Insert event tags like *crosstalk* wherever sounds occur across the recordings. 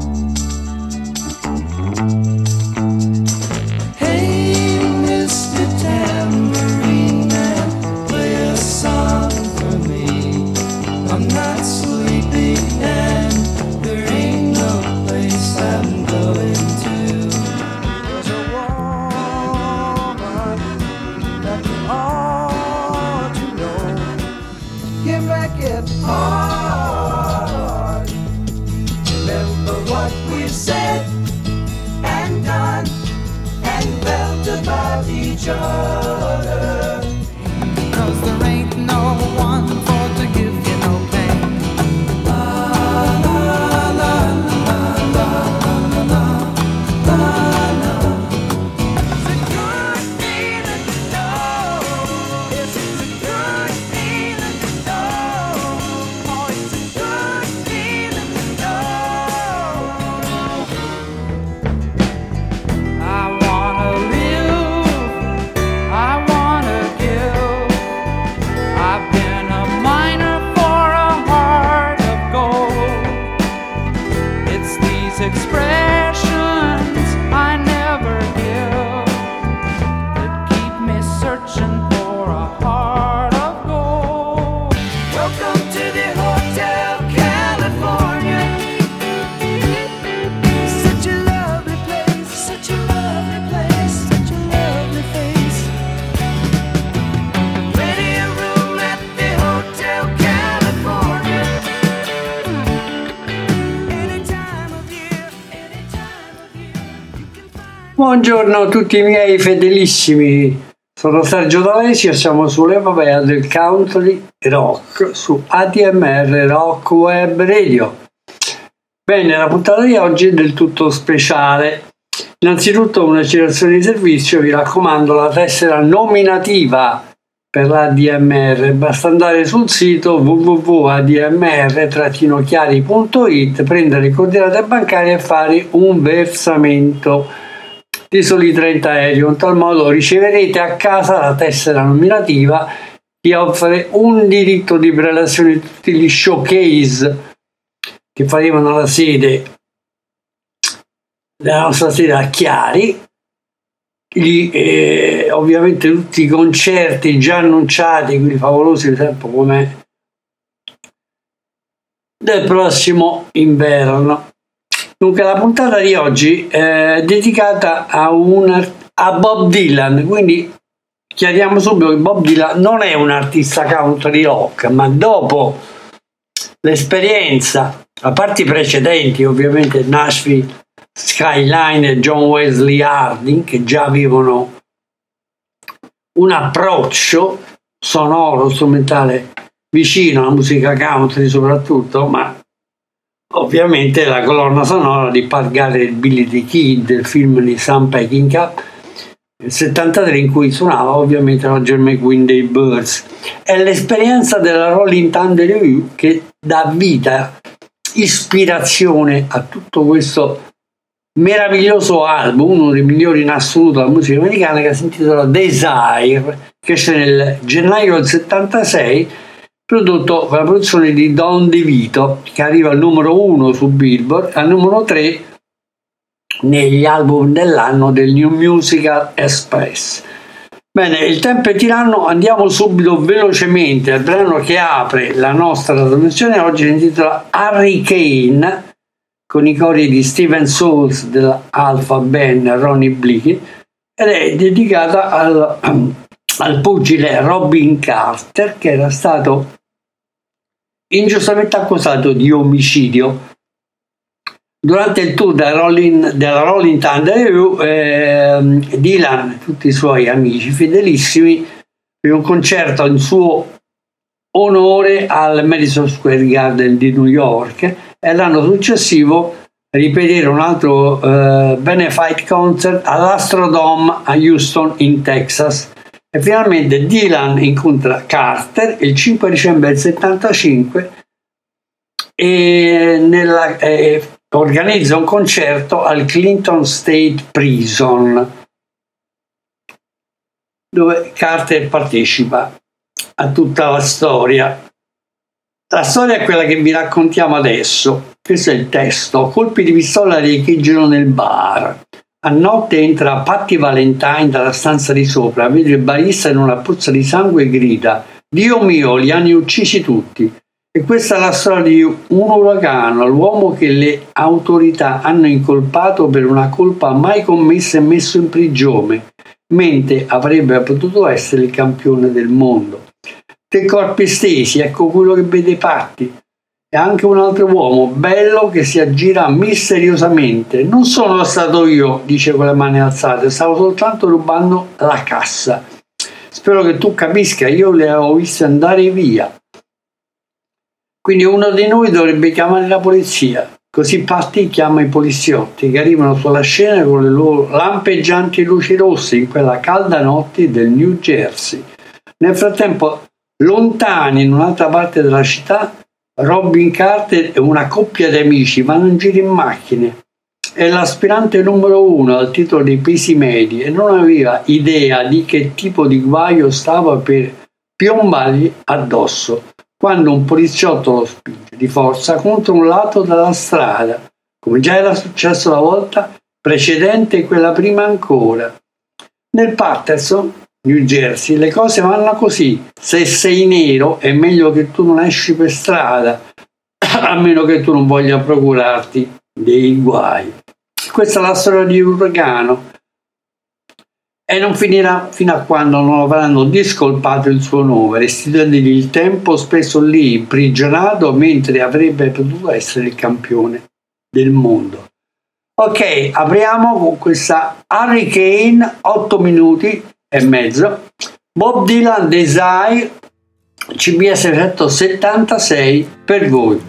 you Buongiorno a tutti i miei fedelissimi, sono Sergio D'Alesio e siamo sull'epopea del country rock su ATMR Rock Web Radio. Bene, la puntata di oggi è del tutto speciale. Innanzitutto una citazione di servizio, vi raccomando la tessera nominativa per l'ADMR, basta andare sul sito www.admr-chiari.it, prendere le coordinate bancarie e fare un versamento di soli 30 euro. In tal modo riceverete a casa la tessera nominativa che offre un diritto di prelazione di tutti gli showcase che facevano la sede della nostra sede a Chiari. Gli, eh, ovviamente tutti i concerti già annunciati, quelli favolosi, per esempio come del prossimo inverno. Dunque la puntata di oggi è dedicata a, un, a Bob Dylan, quindi chiariamo subito che Bob Dylan non è un artista country rock, ma dopo l'esperienza, a parte i precedenti, ovviamente Nashville Skyline e John Wesley Harding, che già avevano un approccio sonoro, strumentale vicino alla musica country soprattutto, ma ovviamente la colonna sonora di Pat Garrett Billy the Kid del film di Sam Peckinpah nel 73 in cui suonava ovviamente Roger McQueen dei Birds. È l'esperienza della Rolling Thunder Review che dà vita ispirazione a tutto questo meraviglioso album uno dei migliori in assoluto della musica americana che si intitola Desire che esce nel gennaio del 76 prodotto con la produzione di Don DeVito, che arriva al numero 1 su Billboard, al numero 3 negli album dell'anno del New Musical Express. Bene, il tempo è tiranno, andiamo subito velocemente al brano che apre la nostra trasmissione, oggi si intitola Hurricane, con i cori di Steven Souls dell'Alpha Band Ronnie Blicky, ed è dedicata al, *clears throat* al pugile Robin Carter, che era stato ingiustamente accusato di omicidio. Durante il tour della Rolling, della Rolling Thunder eh, Dylan e tutti i suoi amici fedelissimi per un concerto in suo onore al Madison Square Garden di New York e l'anno successivo ripetere un altro eh, benefit concert all'Astrodome a Houston in Texas e finalmente Dylan incontra Carter il 5 dicembre del 75 e nella, eh, organizza un concerto al Clinton State Prison dove Carter partecipa a tutta la storia La storia è quella che vi raccontiamo adesso. Questo è il testo. Colpi di pistola riecheggiano nel bar. A notte entra Patti Valentine dalla stanza di sopra, vede il barista in una pozza di sangue e grida Dio mio, li hanno uccisi tutti. E questa è la storia di un uragano, l'uomo che le autorità hanno incolpato per una colpa mai commessa e messo in prigione, mentre avrebbe potuto essere il campione del mondo dei corpi stesi, ecco quello che vede Patti. E anche un altro uomo, bello, che si aggira misteriosamente. Non sono stato io, dice con le mani alzate, stavo soltanto rubando la cassa. Spero che tu capisca, io le ho viste andare via. Quindi uno di noi dovrebbe chiamare la polizia. Così Patti chiama i poliziotti che arrivano sulla scena con le loro lampeggianti luci rosse in quella calda notte del New Jersey. Nel frattempo Lontani in un'altra parte della città, Robin Carter e una coppia di amici vanno in giro in macchine. È l'aspirante numero uno al titolo dei pesi medi e non aveva idea di che tipo di guaio stava per piombargli addosso quando un poliziotto lo spinge di forza contro un lato della strada, come già era successo la volta precedente e quella prima ancora. Nel Patterson New Jersey, le cose vanno così. Se sei nero è meglio che tu non esci per strada, *coughs* a meno che tu non voglia procurarti dei guai. Questa è la storia di Uragano e non finirà fino a quando non avranno discolpato il suo nome, restituendogli il tempo spesso lì imprigionato mentre avrebbe potuto essere il campione del mondo. Ok, apriamo con questa Hurricane 8 minuti e mezzo. Bob Dylan Desire CBS 176 per voi.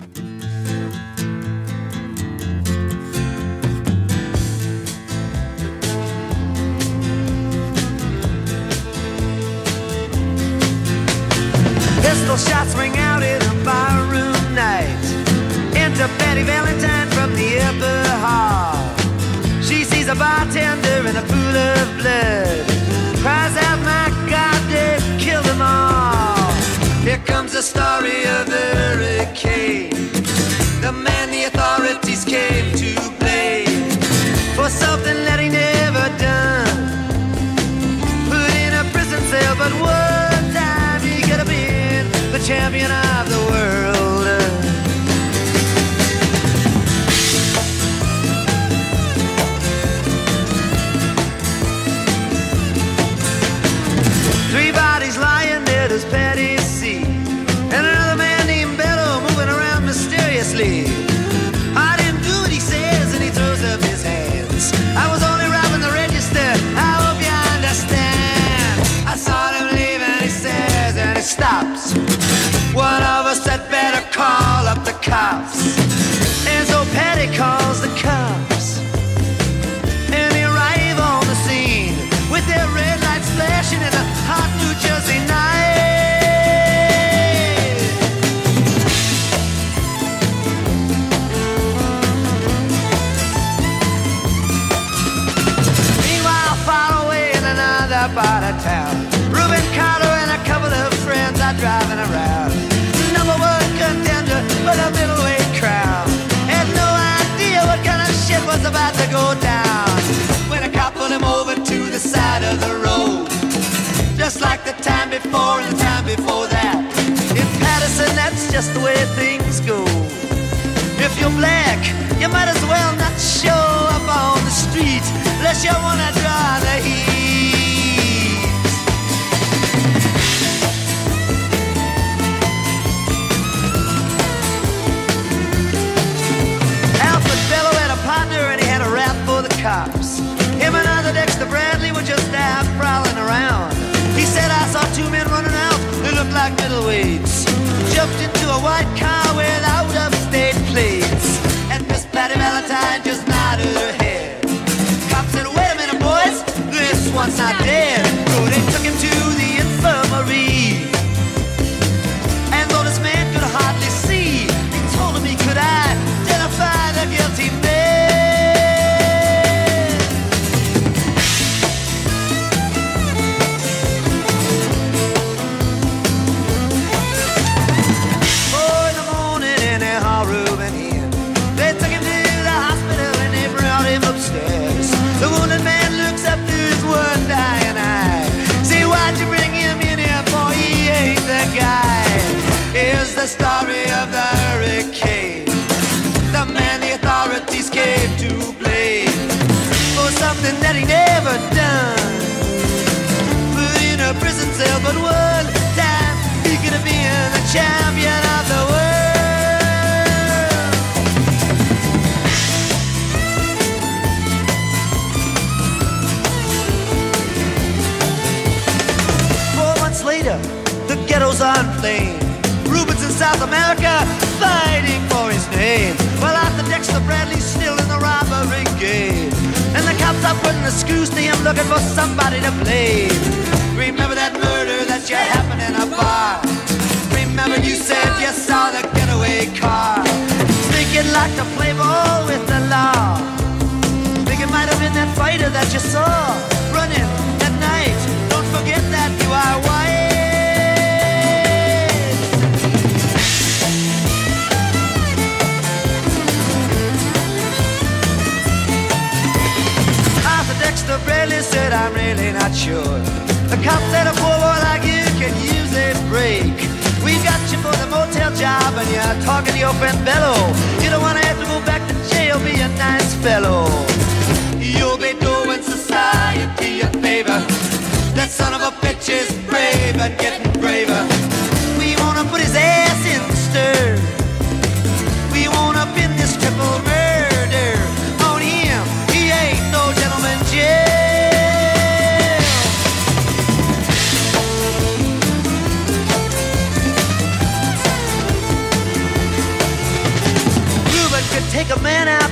The the time before and the time before that. In Patterson, that's just the way things go. If you're black, you might as well not show up on the street unless you wanna draw the heat. Alfred Bello had a partner and he had a rap for the cops. Him and other Dexter Bradley were just out prowling around. Two men running out who looked like middleweights. Jumped into a white car without upstate plates. And Miss Patty Valentine just nodded her head. Cop said, wait a minute, boys. This one's not the champion of the world. Four months later, the ghetto's on flame. Rubens in South America fighting for his name. While Dexter Bradley's still in the robbery game. And the cops are putting the screws to him looking for somebody to blame. Remember that murder that you happened in a bar. Remember you said you saw the getaway car. Thinking like to play ball with the law. Think it might have been that fighter that you saw running at night. Don't forget that you are. Arthur Dexter Bradley said, I'm really not sure. The cop said a poor boy like you can use a break. You for the motel job and you're talking to your friend Bello. You don't want to have to go back to jail, be a nice fellow. You'll be doing society a favor. That son of a bitch is brave and getting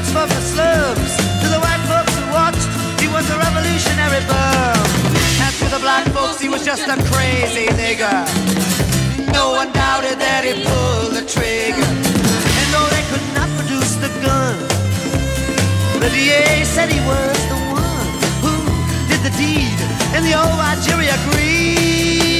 drunkards from the slums. To the white folks who watched, he was a revolutionary bum. And to the black folks, he was just a crazy nigger. No one doubted that he pulled the trigger. And though they could not produce the gun, the DA said he was the one who did the deed, and the old jury agreed.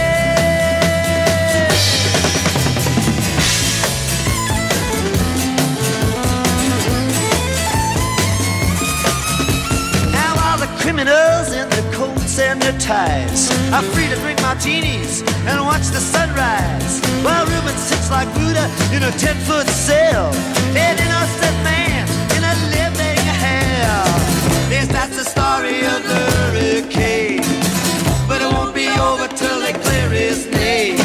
Criminals in their coats and their ties are free to drink martinis and watch the sunrise. While Reuben sits like Buddha in a ten-foot cell, an innocent man in a living hell. Yes, that's the story of the hurricane, but it won't be over till they clear his name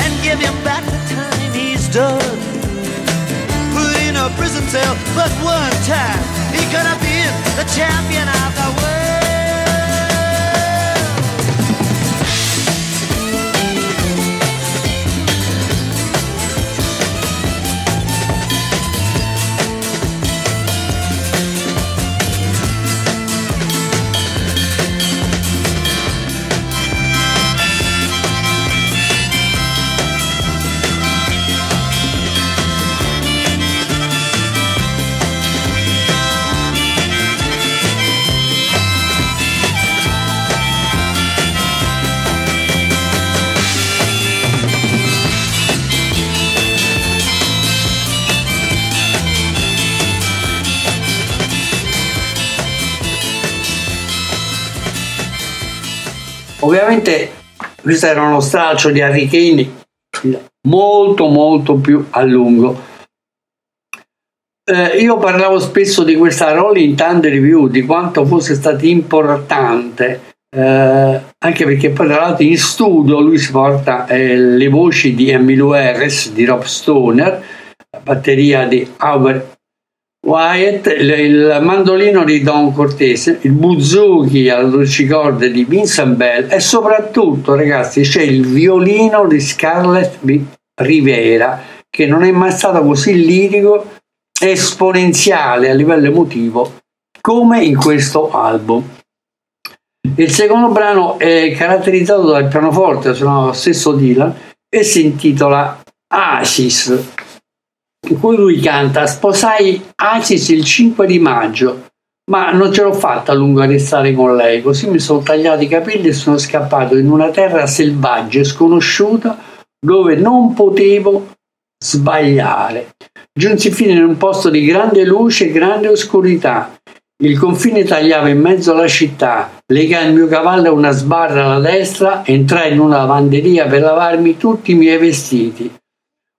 and give him back the time he's done put in a prison cell, but one time he could have been the champion questo era uno stralcio di Harry Kane molto molto più a lungo. Eh, io parlavo spesso di questa Rolling Thunder Review, di quanto fosse stato importante, eh, anche perché poi tra l'altro in studio lui si porta eh, le voci di Emilio Harris, di Rob Stoner, batteria di Howard Wyatt, il mandolino di Don Cortese, il buzuki dolci corde di Vincent Bell e soprattutto, ragazzi, c'è il violino di Scarlett Rivera che non è mai stato così lirico esponenziale a livello emotivo come in questo album. Il secondo brano è caratterizzato dal pianoforte, suonato lo stesso Dylan, e si intitola Asis cui lui canta Sposai Isis il 5 di maggio, ma non ce l'ho fatta a lungo a restare con lei, così mi sono tagliati i capelli e sono scappato in una terra selvaggia e sconosciuta dove non potevo sbagliare. Giunsi infine in un posto di grande luce e grande oscurità. Il confine tagliava in mezzo alla città, legai il mio cavallo a una sbarra alla destra, entrai in una lavanderia per lavarmi tutti i miei vestiti.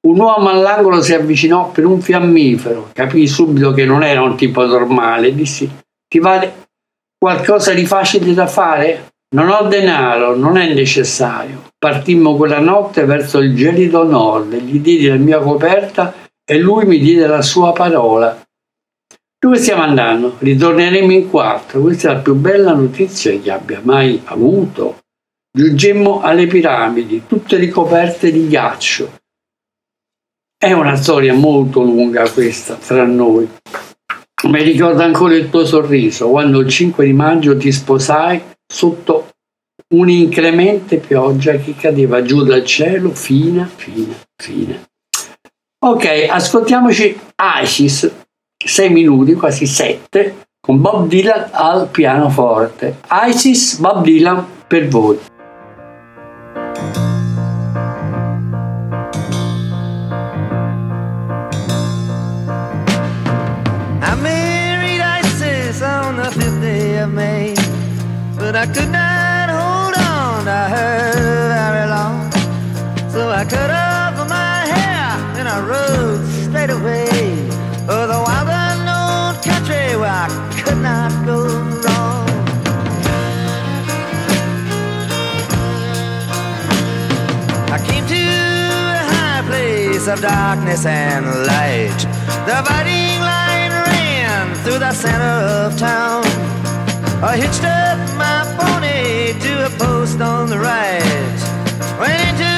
Un uomo all'angolo si avvicinò per un fiammifero. Capii subito che non era un tipo normale. Dissi: Ti vale qualcosa di facile da fare? Non ho denaro, non è necessario. Partimmo quella notte verso il gelido nord. Gli diedi la mia coperta e lui mi diede la sua parola. Dove stiamo andando? Ritorneremo in quattro. Questa è la più bella notizia che abbia mai avuto. Giungemmo alle piramidi, tutte ricoperte di ghiaccio. È una storia molto lunga questa tra noi. Mi ricordo ancora il tuo sorriso quando il 5 di maggio ti sposai sotto un'inclemente pioggia che cadeva giù dal cielo fina, fina, fina. Ok, ascoltiamoci Isis, 6 minuti, quasi 7, con Bob Dylan al pianoforte. Isis, Bob Dylan per voi. I could not hold on to her very long. So I cut off my hair and I rode straight away for the wild unknown country where I could not go wrong. I came to a high place of darkness and light. The fighting line ran through the center of town. I hitched up my to a post on the right. Went into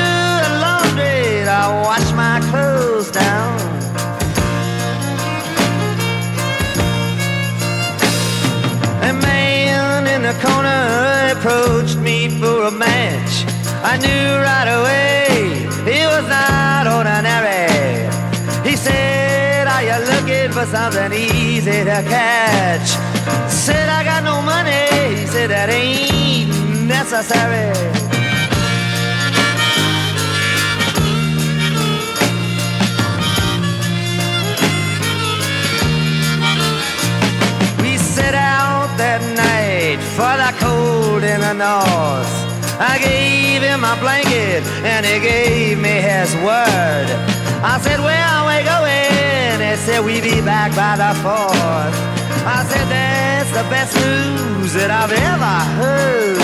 a laundry, I washed my clothes down. A man in the corner approached me for a match. I knew right away he was not looking for something easy to catch? Said I got no money, said that ain't necessary. We set out that night for the cold in the north. I gave him my blanket and he gave me his word. I said, Where are we going? He said, we'd be back by the fourth. I said that's the best news that I've ever heard.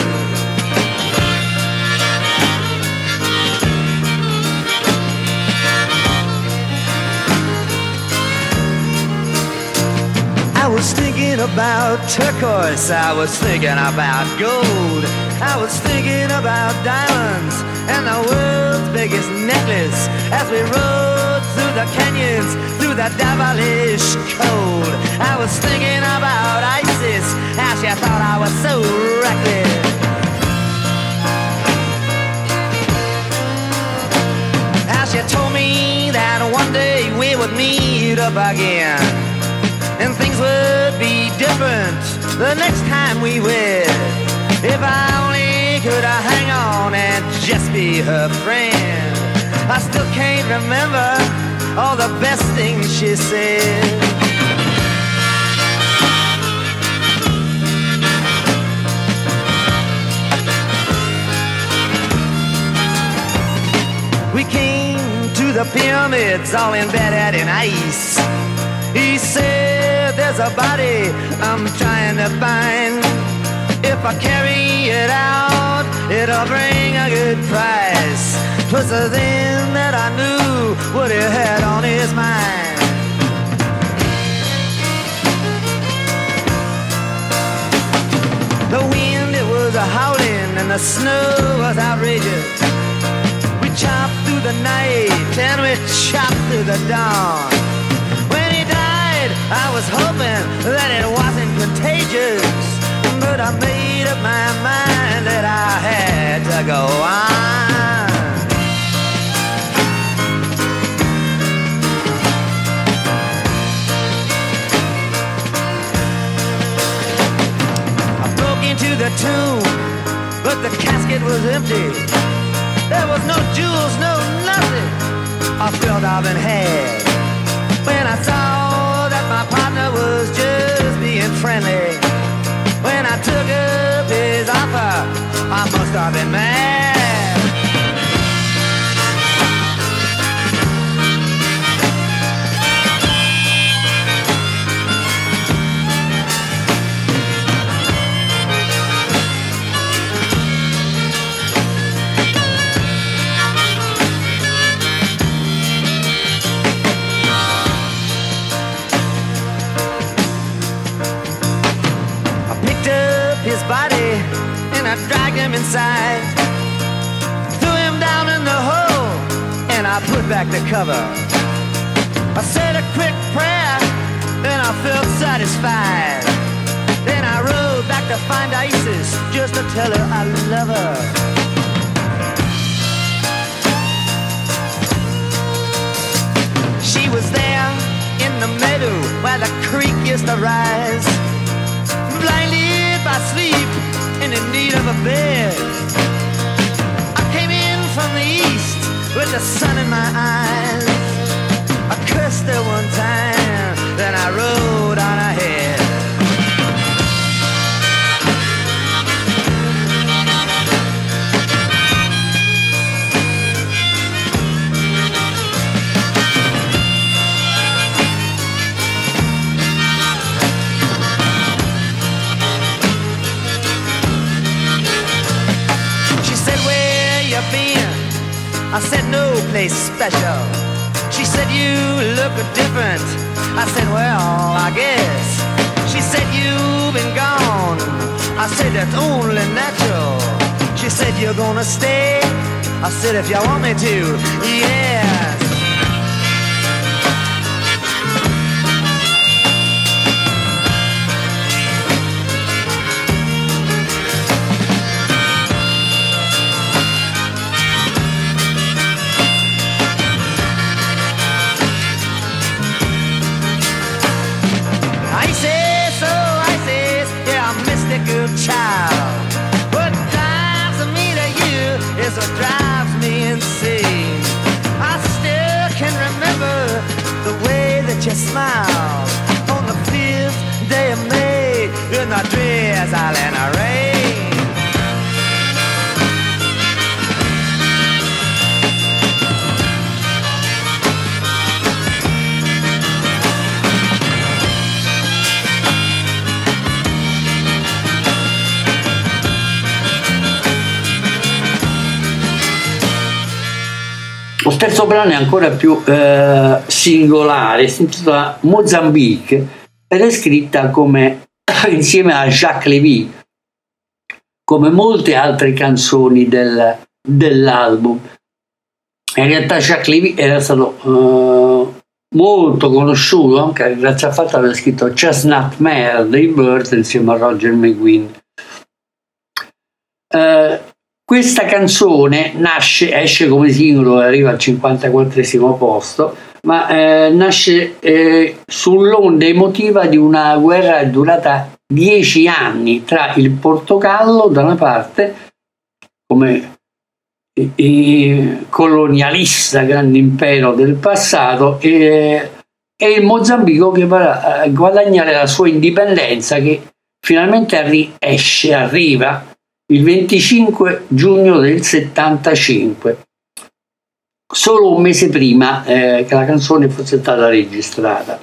I was thinking about turquoise, I was thinking about gold, I was thinking about diamonds and the world's biggest necklace as we rode through the canyons, the devilish cold. I was thinking about ISIS, how she thought I was so reckless. How she told me that one day we would meet up again, and things would be different the next time we wed. If I only could I hang on and just be her friend. I still can't remember all the best things she said. We came to the pyramids all embedded in ice. He said, There's a body I'm trying to find. If I carry it out, it'll bring a good price. Twas then that I knew what he had on his mind. The wind, it was a howling, and the snow was outrageous. We chopped through the night, and we chopped through the dawn. When he died, I was hoping that it wasn't contagious. But I made up my mind that I had to go on. The tomb, but the casket was empty. There was no jewels, no nothing. I felt I've been had. When I saw that my partner was just being friendly. When I took up his offer, I must have been mad. Him inside. Threw him down in the hole and I put back the cover. I said a quick prayer, then I felt satisfied. Then I rode back to find Isis just to tell her I love her. She was there in the meadow where the creek used to rise blinded by sleep and in need of a bed. I came in from the east with the sun in my eyes. I cursed her one time, then I rode on ahead. Special. She said, You look different. I said, Well, I guess. She said, You've been gone. I said, That's only natural. She said, You're gonna stay? I said, If you want me to, yes. You smiled on the fifth day of May in the drizzle and the rain. Lo terzo brano è ancora più eh, singolare, si intitola Mozambique ed è scritta come, *coughs* insieme a Jacques Lévy, come molte altre canzoni del- dell'album. In realtà Jacques Lévy era stato eh, molto conosciuto anche grazie al fatto di aver scritto Chestnut Mare dei Birds insieme a Roger McGuinn. Eh, questa canzone nasce, esce come singolo e arriva al 54 posto, ma eh, nasce eh, sull'onda emotiva di una guerra durata dieci anni tra il Portogallo da una parte, come i- colonialista, grande impero del passato, e, e il Mozambico che va a guadagnare la sua indipendenza che finalmente arri- arriva il 25 giugno del 75. Solo un mese prima eh, che la canzone fosse stata registrata.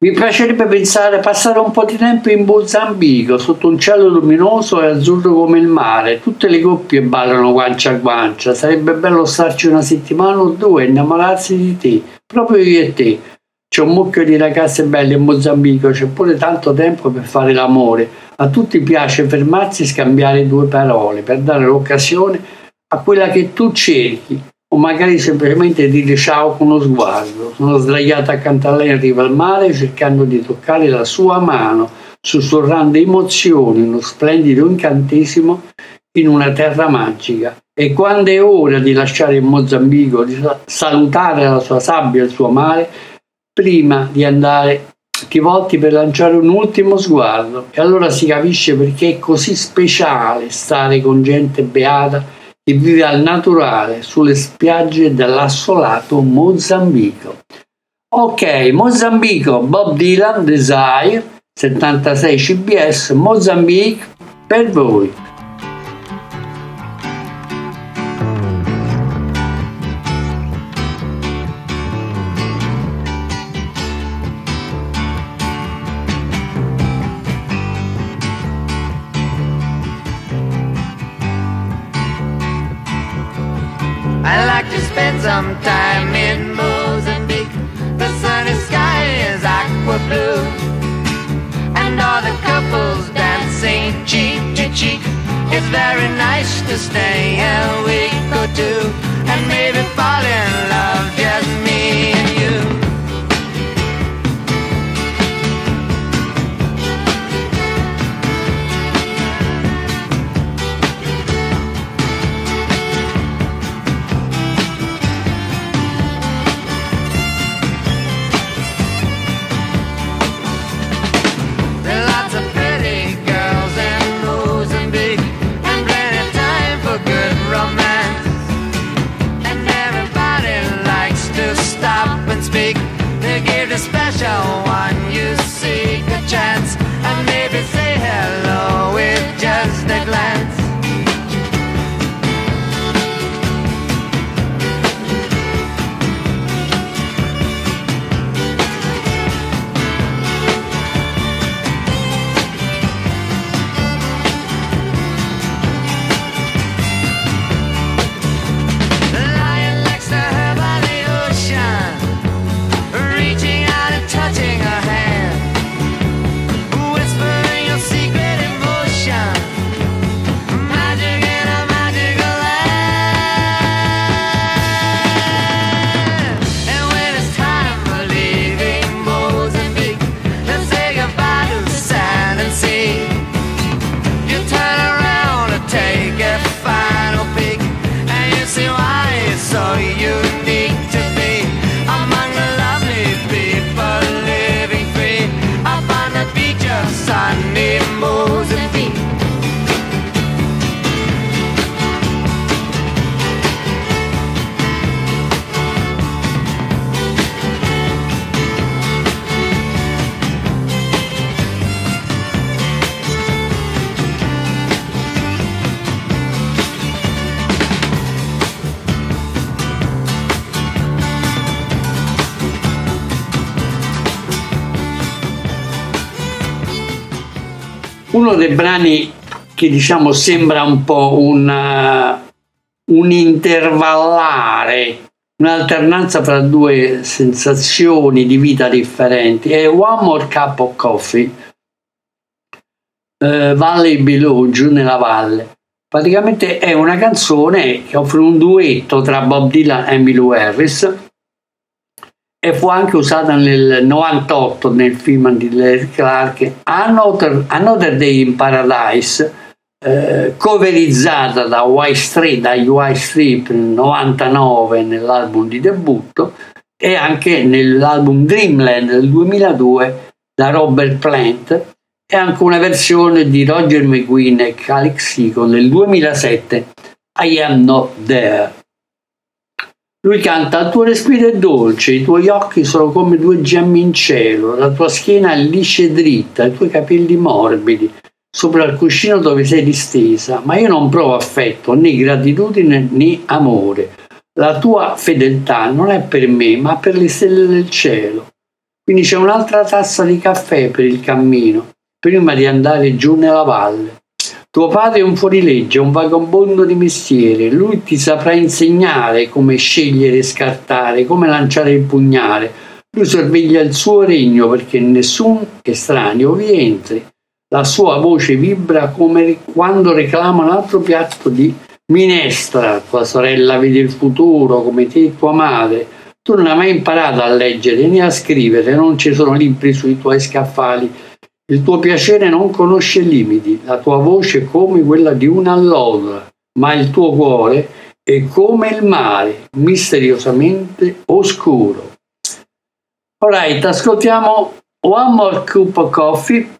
Mi piacerebbe pensare passare un po' di tempo in Mozambico, sotto un cielo luminoso e azzurro come il mare. Tutte le coppie ballano guancia a guancia. Sarebbe bello starci una settimana o due e innamorarsi di te, proprio io e te. C'è un mucchio di ragazze belle in Mozambico, c'è pure tanto tempo per fare l'amore. A tutti piace fermarsi e scambiare due parole per dare l'occasione a quella che tu cerchi o magari semplicemente dire ciao con uno sguardo. Sono sdraiata accanto a lei in riva al mare cercando di toccare la sua mano, sussurrando emozioni, uno splendido incantesimo in una terra magica. E quando è ora di lasciare il Mozambico, di salutare la sua sabbia e il suo mare, prima di andare ti volti per lanciare un ultimo sguardo e allora si capisce perché è così speciale stare con gente beata e vive al naturale sulle spiagge dell'assolato Mozambico. Ok, Mozambico, Bob Dylan, Desire, 76 CBS, Mozambique, per voi. Cheek. It's very nice to stay a week or two and maybe fall in love, just uno dei brani che diciamo sembra un po' un, uh, un intervallare, un'alternanza fra due sensazioni di vita differenti, è One More Cup of Coffee, uh, Valley Below, giù nella valle. Praticamente è una canzone che offre un duetto tra Bob Dylan e Emily Harris e fu anche usata nel 98 nel film di Larry Clark Another, Another Day in Paradise eh, coverizzata da White Street, dagli White Strip nel 99 nell'album di debutto e anche nell'album Dreamland del 2002 da Robert Plant e anche una versione di Roger McQueen e Calix Seacon nel 2007 I Am Not There lui canta, il tuo respiro è dolce, i tuoi occhi sono come due gemmi in cielo, la tua schiena è liscia e dritta, i tuoi capelli morbidi, sopra il cuscino dove sei distesa, ma io non provo affetto, né gratitudine né amore. la tua fedeltà non è per me, ma per le stelle del cielo. Quindi c'è un'altra tazza di caffè per il cammino, prima di andare giù nella valle. Tuo padre è un fuorilegge, un vagabondo di mestiere, lui ti saprà insegnare come scegliere e scartare, come lanciare il pugnale. Lui sorveglia il suo regno perché nessun estraneo vi entri. La sua voce vibra come quando reclama un altro piatto di minestra. Tua sorella vede il futuro come te e tua madre. Tu non hai mai imparato a leggere né a scrivere, non ci sono libri sui tuoi scaffali il tuo piacere non conosce limiti, la tua voce è come quella di un'allodola, ma il tuo cuore è come il mare, misteriosamente oscuro. Alright, ascoltiamo One More Cup of Coffee,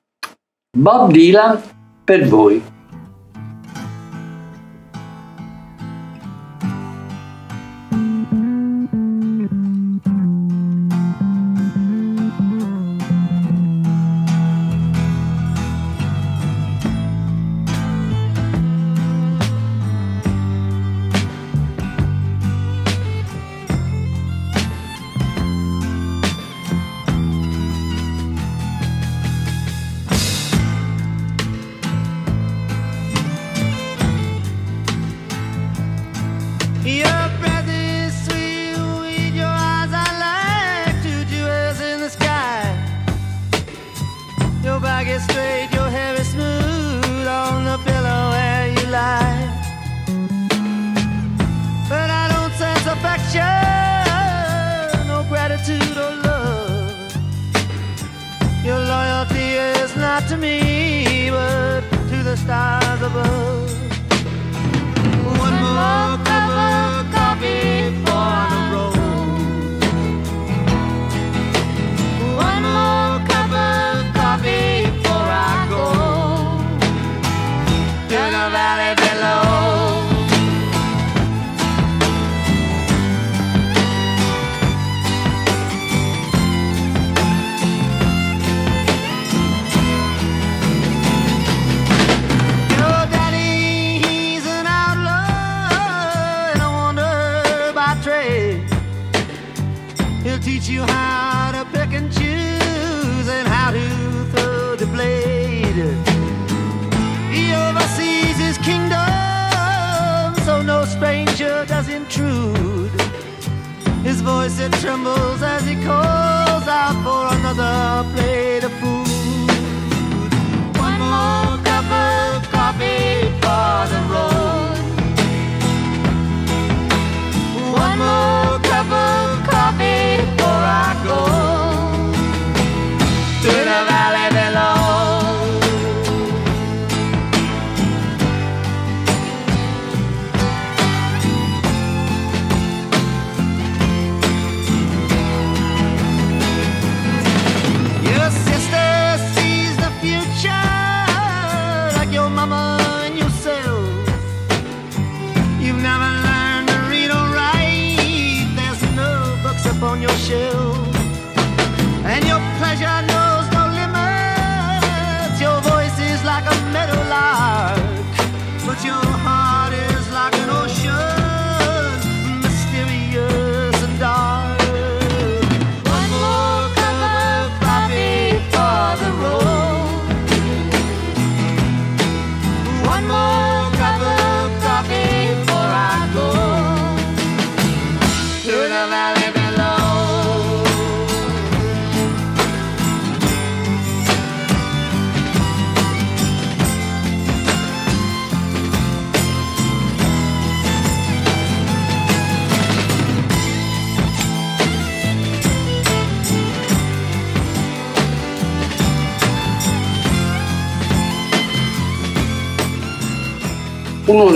Bob Dylan per voi.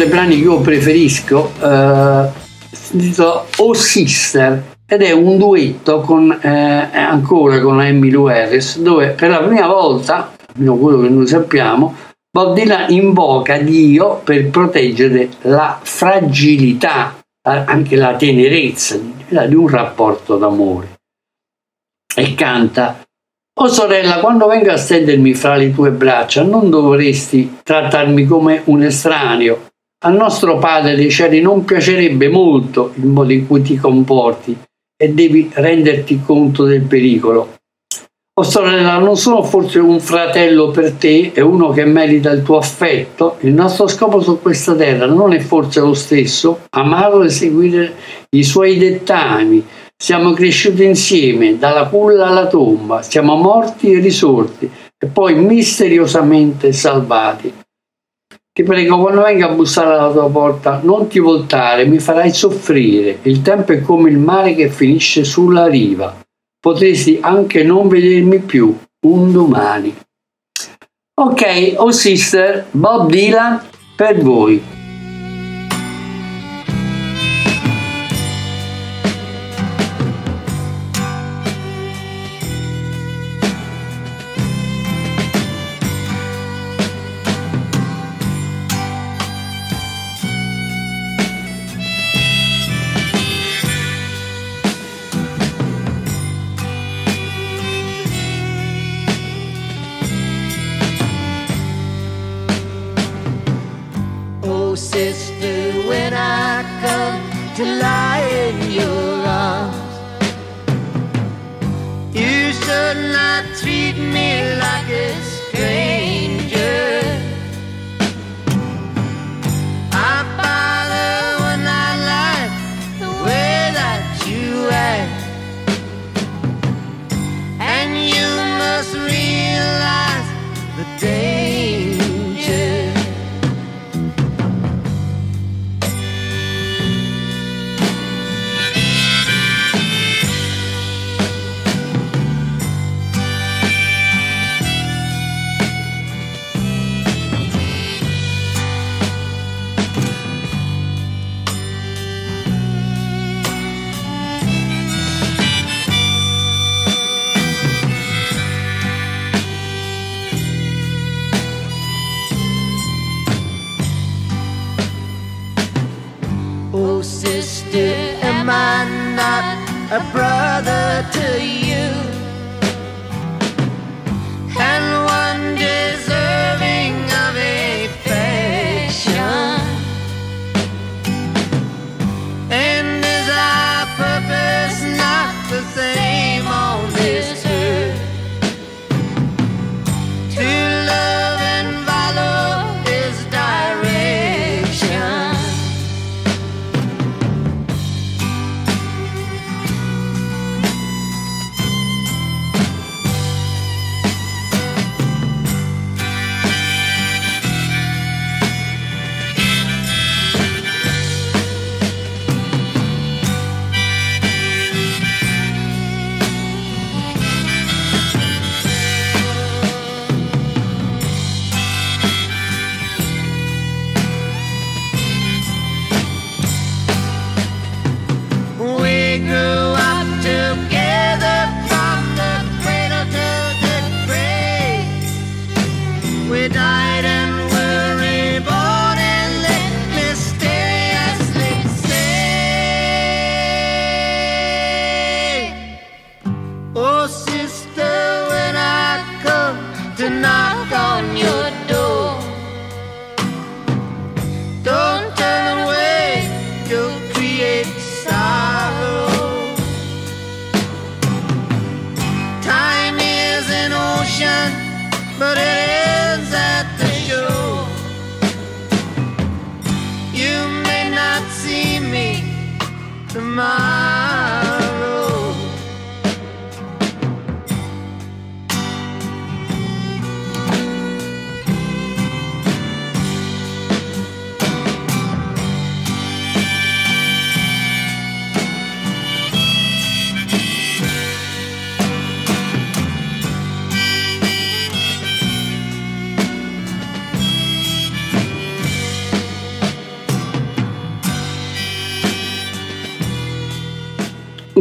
Brani che io preferisco eh, si intitola Oh Sister ed è un duetto con, eh, ancora con Emily Harris dove per la prima volta, almeno quello che noi sappiamo, Bob Dylan invoca Dio per proteggere la fragilità, anche la tenerezza di un rapporto d'amore. E canta Oh sorella, quando vengo a stendermi fra le tue braccia, non dovresti trattarmi come un estraneo, Al nostro Padre dei cieli non piacerebbe molto il modo in cui ti comporti e devi renderti conto del pericolo. Oh sorella, non sono forse un fratello per te e uno che merita il tuo affetto? Il nostro scopo su questa terra non è forse lo stesso? Amarlo e seguire i suoi dettami. Siamo cresciuti insieme, dalla culla alla tomba, siamo morti e risorti e poi misteriosamente salvati. Ti prego, quando venga a bussare alla tua porta, non ti voltare, mi farai soffrire. Il tempo è come il mare che finisce sulla riva potresti anche non vedermi più un domani. Ok, oh sister, Bob Dylan per voi. a brother to you. And one day.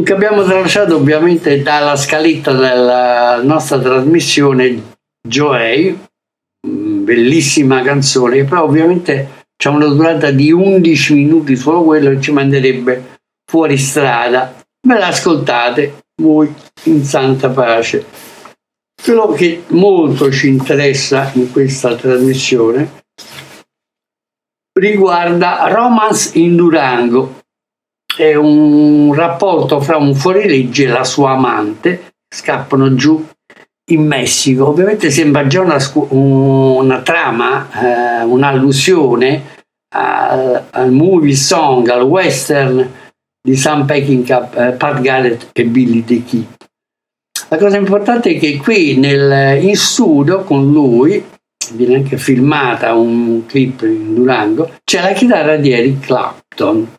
Che abbiamo tralasciato ovviamente dalla scaletta della nostra trasmissione Joey, mm, bellissima canzone, però ovviamente c'è una durata di 11 minuti solo quello che ci manderebbe fuori strada. Me l'ascoltate voi in santa pace. Quello che molto ci interessa in questa trasmissione riguarda Romance in Durango. È un rapporto fra un fuorilegge e la sua amante, scappano giù in Messico. Ovviamente sembra già una, una trama, eh, un'allusione al, al, movie song, al western di Sam Peckinpah, eh, Pat Garrett e Billy the Kid. La cosa importante è che qui nel, in studio con lui, viene anche filmata un clip in Durango, c'è la chitarra di Eric Clapton.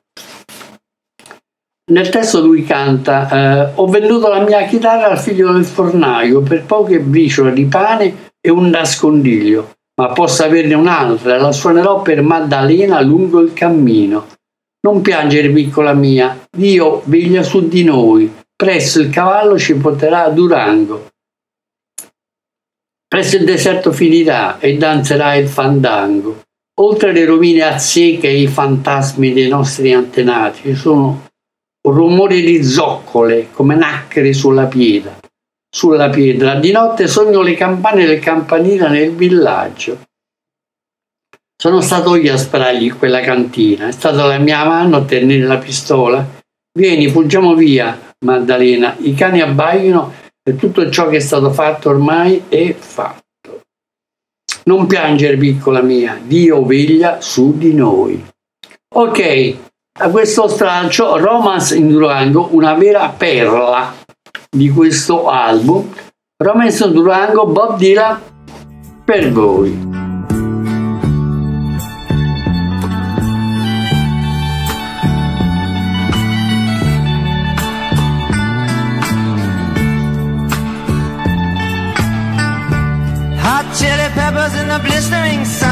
Nel testo lui canta eh, Ho venduto la mia chitarra al figlio del fornaio per poche briciole di pane e un nascondiglio, ma posso averne un'altra, la suonerò per Maddalena lungo il cammino. Non piangere, piccola mia, Dio veglia su di noi, Presto il cavallo ci porterà a Durango. Presto il deserto finirà e danzerà il fandango. Oltre le rovine azzeche e i fantasmi dei nostri antenati, ci sono rumore di zoccole come nacchere sulla pietra. Sulla pietra. Di notte sogno le campane del campanile nel villaggio. Sono stato io a sparargli in quella cantina. È stata la mia mano a tenere la pistola. Vieni, fuggiamo via. Maddalena, i cani abbaiano e tutto ciò che è stato fatto ormai è fatto. Non piangere, piccola mia, Dio veglia su di noi. Ok, a questo stralcio Romance in Durango, una vera perla di questo album. Romance in Durango, Bob Dylan, per voi. blistering sun.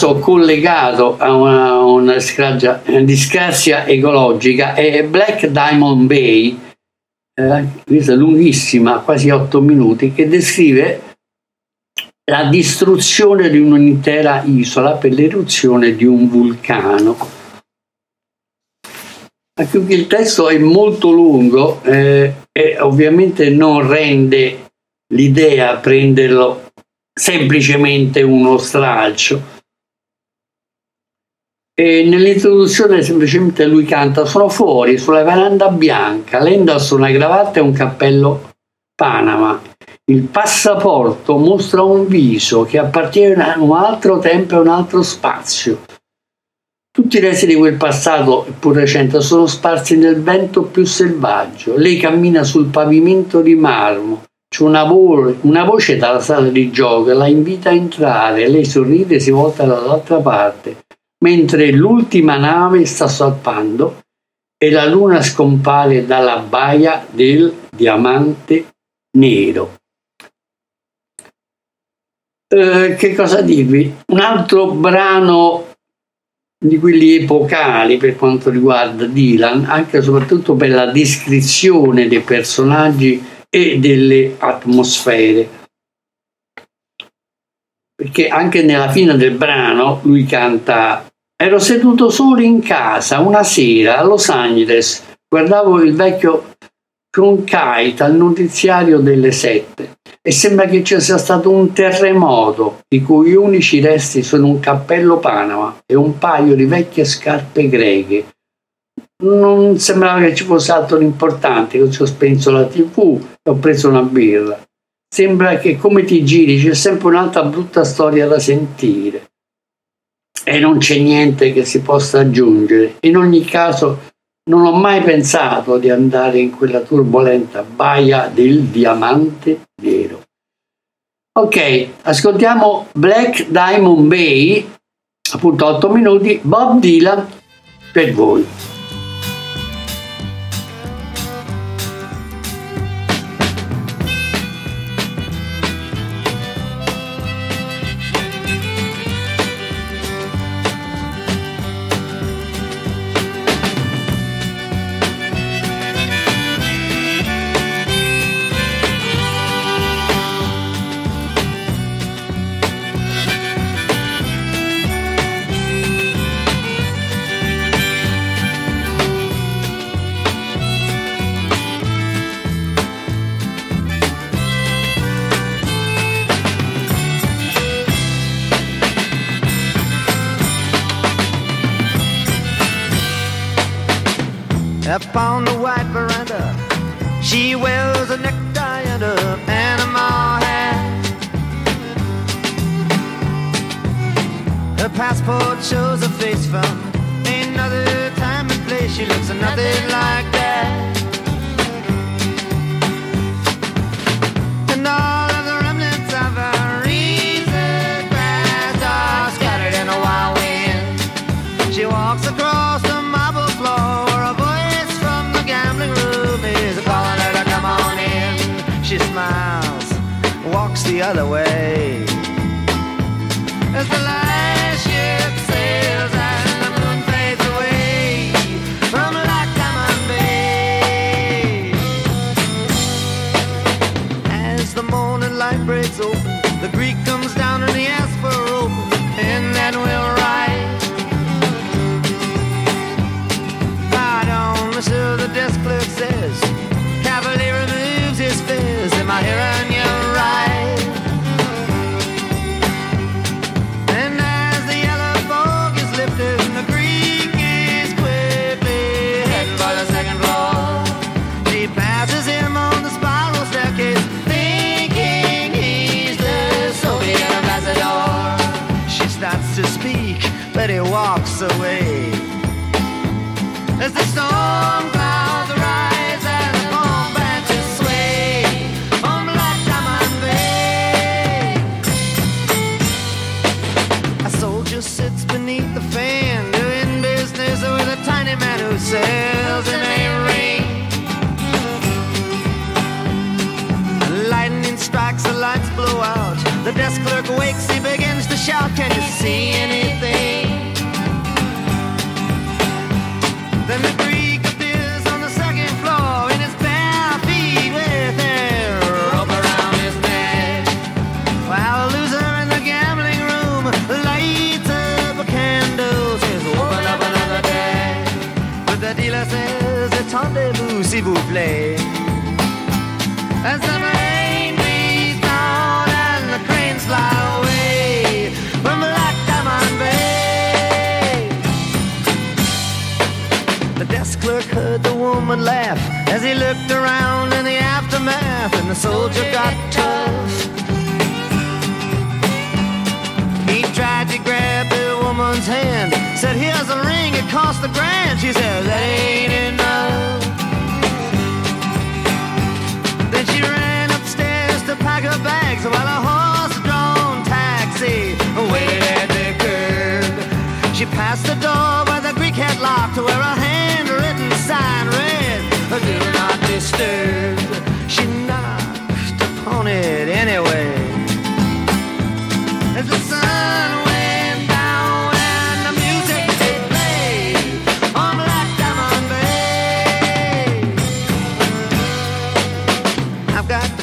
Caso collegato a una, una disgrazia ecologica, è Black Diamond Bay, eh, questa lunghissima, quasi 8 minuti, che descrive la distruzione di un'intera isola per l'eruzione di un vulcano. Il testo è molto lungo eh, e ovviamente non rende l'idea prenderlo semplicemente uno stralcio. E nell'introduzione semplicemente lui canta sono fuori sulla veranda bianca, lei indossa una cravatta e un cappello Panama il passaporto mostra un viso che appartiene a un altro tempo e un altro spazio. Tutti i resti di quel passato, pur recente, sono sparsi nel vento più selvaggio. Lei cammina sul pavimento di marmo. C'è una, vo- una voce dalla sala di gioco, la invita a entrare. Lei sorride e si volta dall'altra parte, mentre l'ultima nave sta salpando e la luna scompare dalla baia del diamante nero. Eh, che cosa dirvi? Un altro brano di quelli epocali per quanto riguarda Dylan, anche e soprattutto per la descrizione dei personaggi e delle atmosfere. Perché anche nella fine del brano lui canta Ero seduto solo in casa una sera a Los Angeles, guardavo il vecchio Cronkite al notiziario delle sette e sembra che ci sia stato un terremoto i cui unici resti sono un cappello Panama e un paio di vecchie scarpe greche. Non sembrava che ci fosse altro di importante, ho spenso la tv e ho preso una birra. Sembra che come ti giri c'è sempre un'altra brutta storia da sentire e non c'è niente che si possa aggiungere. In ogni caso non ho mai pensato di andare in quella turbolenta baia del diamante nero. Ok, ascoltiamo Black Diamond Bay, appunto 8 minuti, Bob Dylan per voi.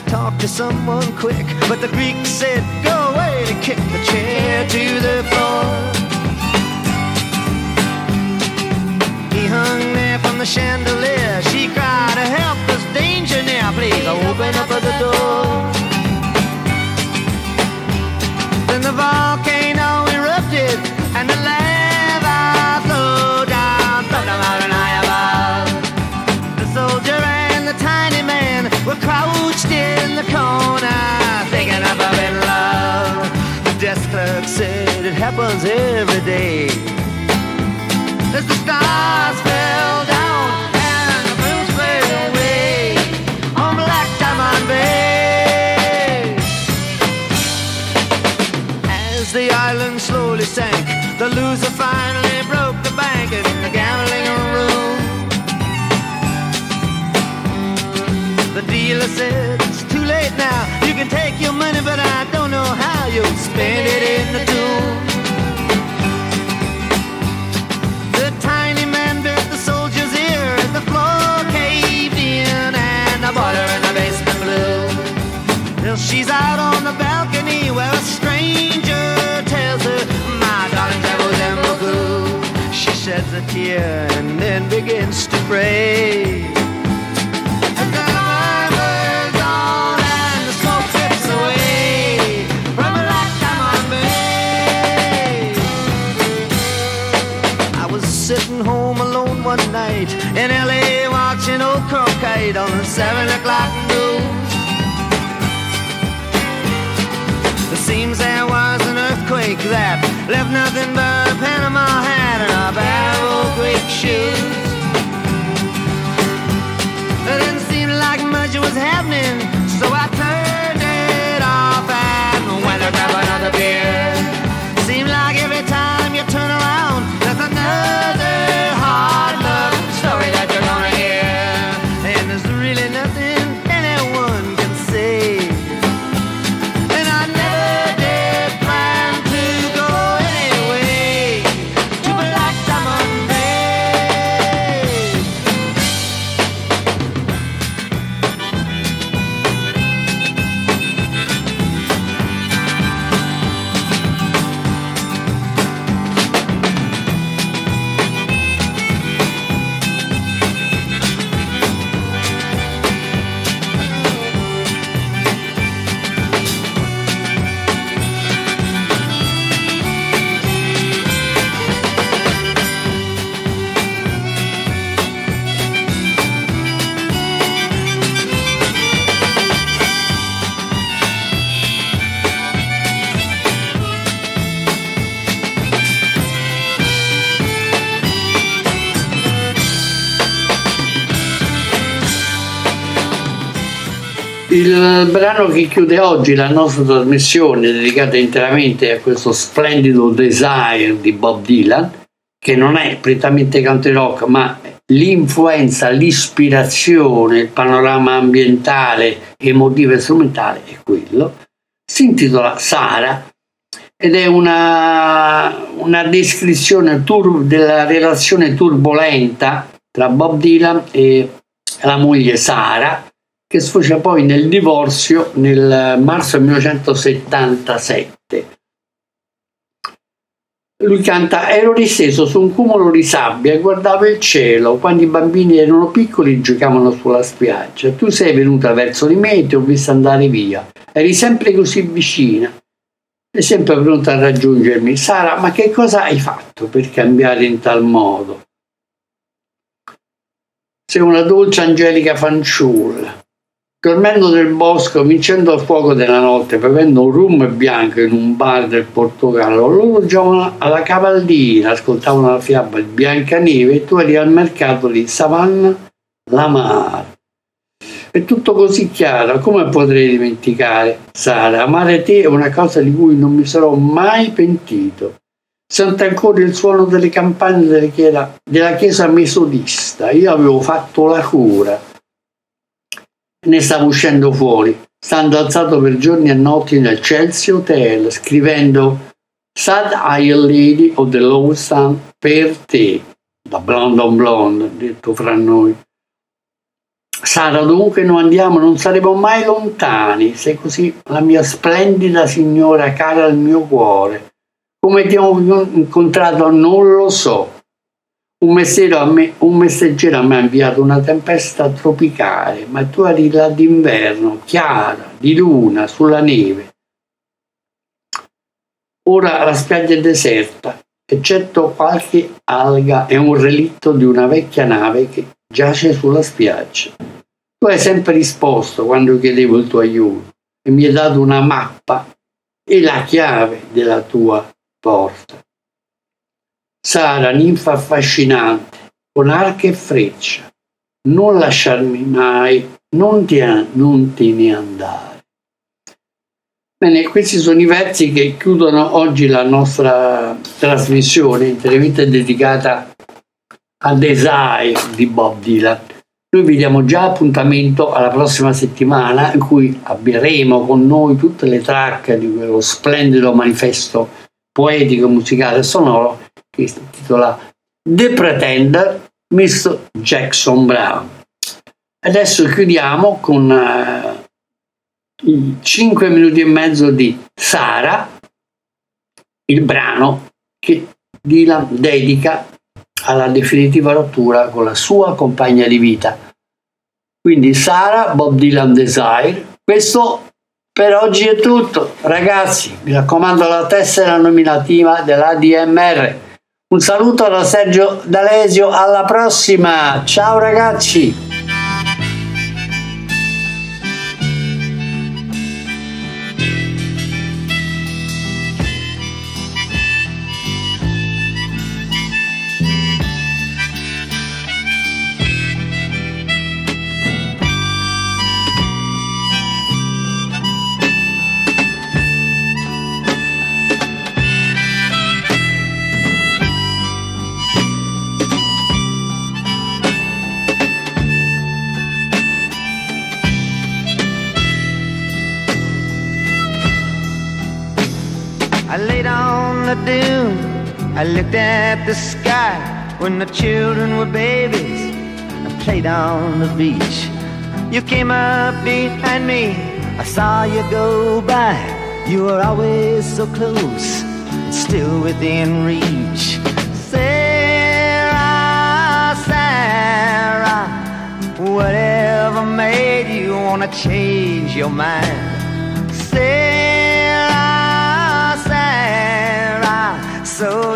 Talk to someone quick, but the Greek said, Go away and kick the chair to the floor. He hung there from the chandelier. She cried, Help, there's danger near. Please open up the door. Then the volcano happens every day. As the stars fell down and the moon faded away on Black Diamond Bay. As the island slowly sank, the loser finally broke the bank in the gambling room. The dealer said, It's too late now. You can take your money, but I don't know how you'll spend it in she's out on the balcony where a stranger tells her, My darling devil's in Baku. She sheds a tear and then begins to pray. The on and the smoke away from Bay. I was sitting home alone one night in LA watching old croquet on the seven o'clock news. Seems there was an earthquake that left nothing but a Panama hat and a pair of old Greek shoes. It didn't seem like much was happening, so I Il brano che chiude oggi la nostra trasmissione dedicata interamente a questo splendido Desire di Bob Dylan, che non è prettamente country rock, ma l'influenza, l'ispirazione, il panorama ambientale, emotivo e strumentale è quello. Si intitola Sara ed è una, una descrizione tur- della relazione turbolenta tra Bob Dylan e la moglie Sara, che sfocia poi nel divorzio nel marzo 1977. Lui canta, ero risteso su un cumulo di sabbia e guardavo il cielo. Quando i bambini erano piccoli giocavano sulla spiaggia. Tu sei venuta verso di me e ti ho visto andare via. Eri sempre così vicina è sempre pronta a raggiungermi. Sara, ma che cosa hai fatto per cambiare in tal modo? Sei una dolce angelica fanciulla. Dormendo nel bosco, vincendo il fuoco della notte, bevendo un rum bianco in un bar del Portogallo, loro giocavano alla cavallina, ascoltavano la fiaba di Biancaneve e tu eri al mercato di Savannah Lamar. È tutto così chiaro, come potrei dimenticare? Sara, amare te è una cosa di cui non mi sarò mai pentito. Sento ancora il suono delle campane della chiesa, della chiesa metodista. Io avevo fatto la cura. Ne stavo uscendo fuori, stando alzato per giorni e notti nel Chelsea Hotel, scrivendo Sad Eye Lady of the Low Sun per te, da blonde on blonde, detto fra noi. Sara, dovunque noi andiamo non saremo mai lontani, sei così la mia splendida signora cara al mio cuore. Come ti ho incontrato non lo so. Un messaggero, a me, un messaggero mi ha inviato una tempesta tropicale, ma tu eri là d'inverno, chiara, di luna, sulla neve. Ora la spiaggia è deserta, eccetto qualche alga e un relitto di una vecchia nave che giace sulla spiaggia. Tu hai sempre risposto quando chiedevo il tuo aiuto e mi hai dato una mappa e la chiave della tua porta. Sara, ninfa affascinante, con arco e freccia, non lasciarmi mai, non, ti, non te ne andare. Bene, questi sono i versi che chiudono oggi la nostra trasmissione, interamente dedicata al design di Bob Dylan. Noi vi diamo già appuntamento alla prossima settimana in cui abbieremo con noi tutte le tracce di quello splendido manifesto poetico, musicale e sonoro che si intitola The Pretender, Mr. Jackson Brown. Adesso chiudiamo con uh, i 5 minuti e mezzo di Sara, il brano che Dylan dedica alla definitiva rottura con la sua compagna di vita. Quindi Sara, Bob Dylan Desire. Questo per oggi è tutto. Ragazzi, mi raccomando la tessera nominativa dell'ADMR. Un saluto da Sergio D'Alesio, alla prossima. Ciao ragazzi. I looked at the sky when the children were babies and played on the beach. You came up behind me, I saw you go by. You were always so close, still within reach. Sarah, Sarah, whatever made you wanna change your mind? Sarah, Sarah, so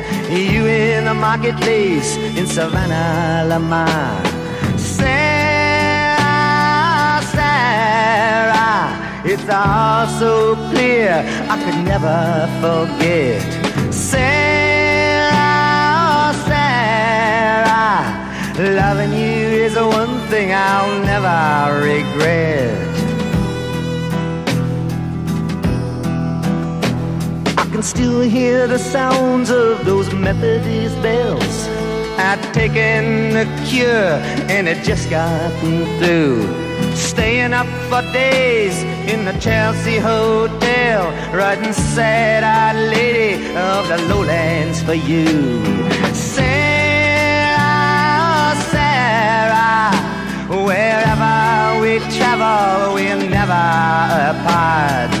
You in the marketplace in Savannah, Lamar. Sarah, Sarah, it's all so clear I could never forget. Sarah, Sarah, loving you is the one thing I'll never regret. Can still hear the sounds of those Methodist bells. I'd taken the cure and it just gotten through. Staying up for days in the Chelsea Hotel, writing sad-eyed lady of the lowlands for you. Sarah, Sarah, wherever we travel, we're never apart.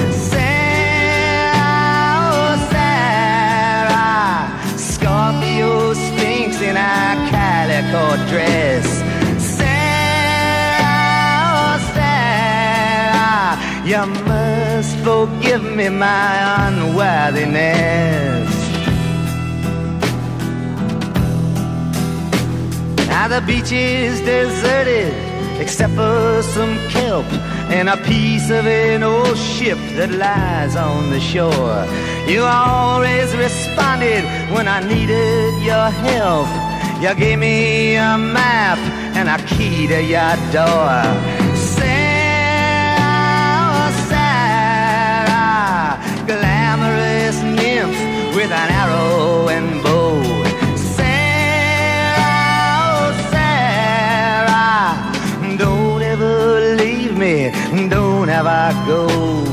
You must forgive me my unworthiness. Now the beach is deserted except for some kelp and a piece of an old ship that lies on the shore. You always responded when I needed your help. You gave me a map and a key to your door. With an arrow and bow. Sarah, oh Sarah, don't ever leave me, don't ever go.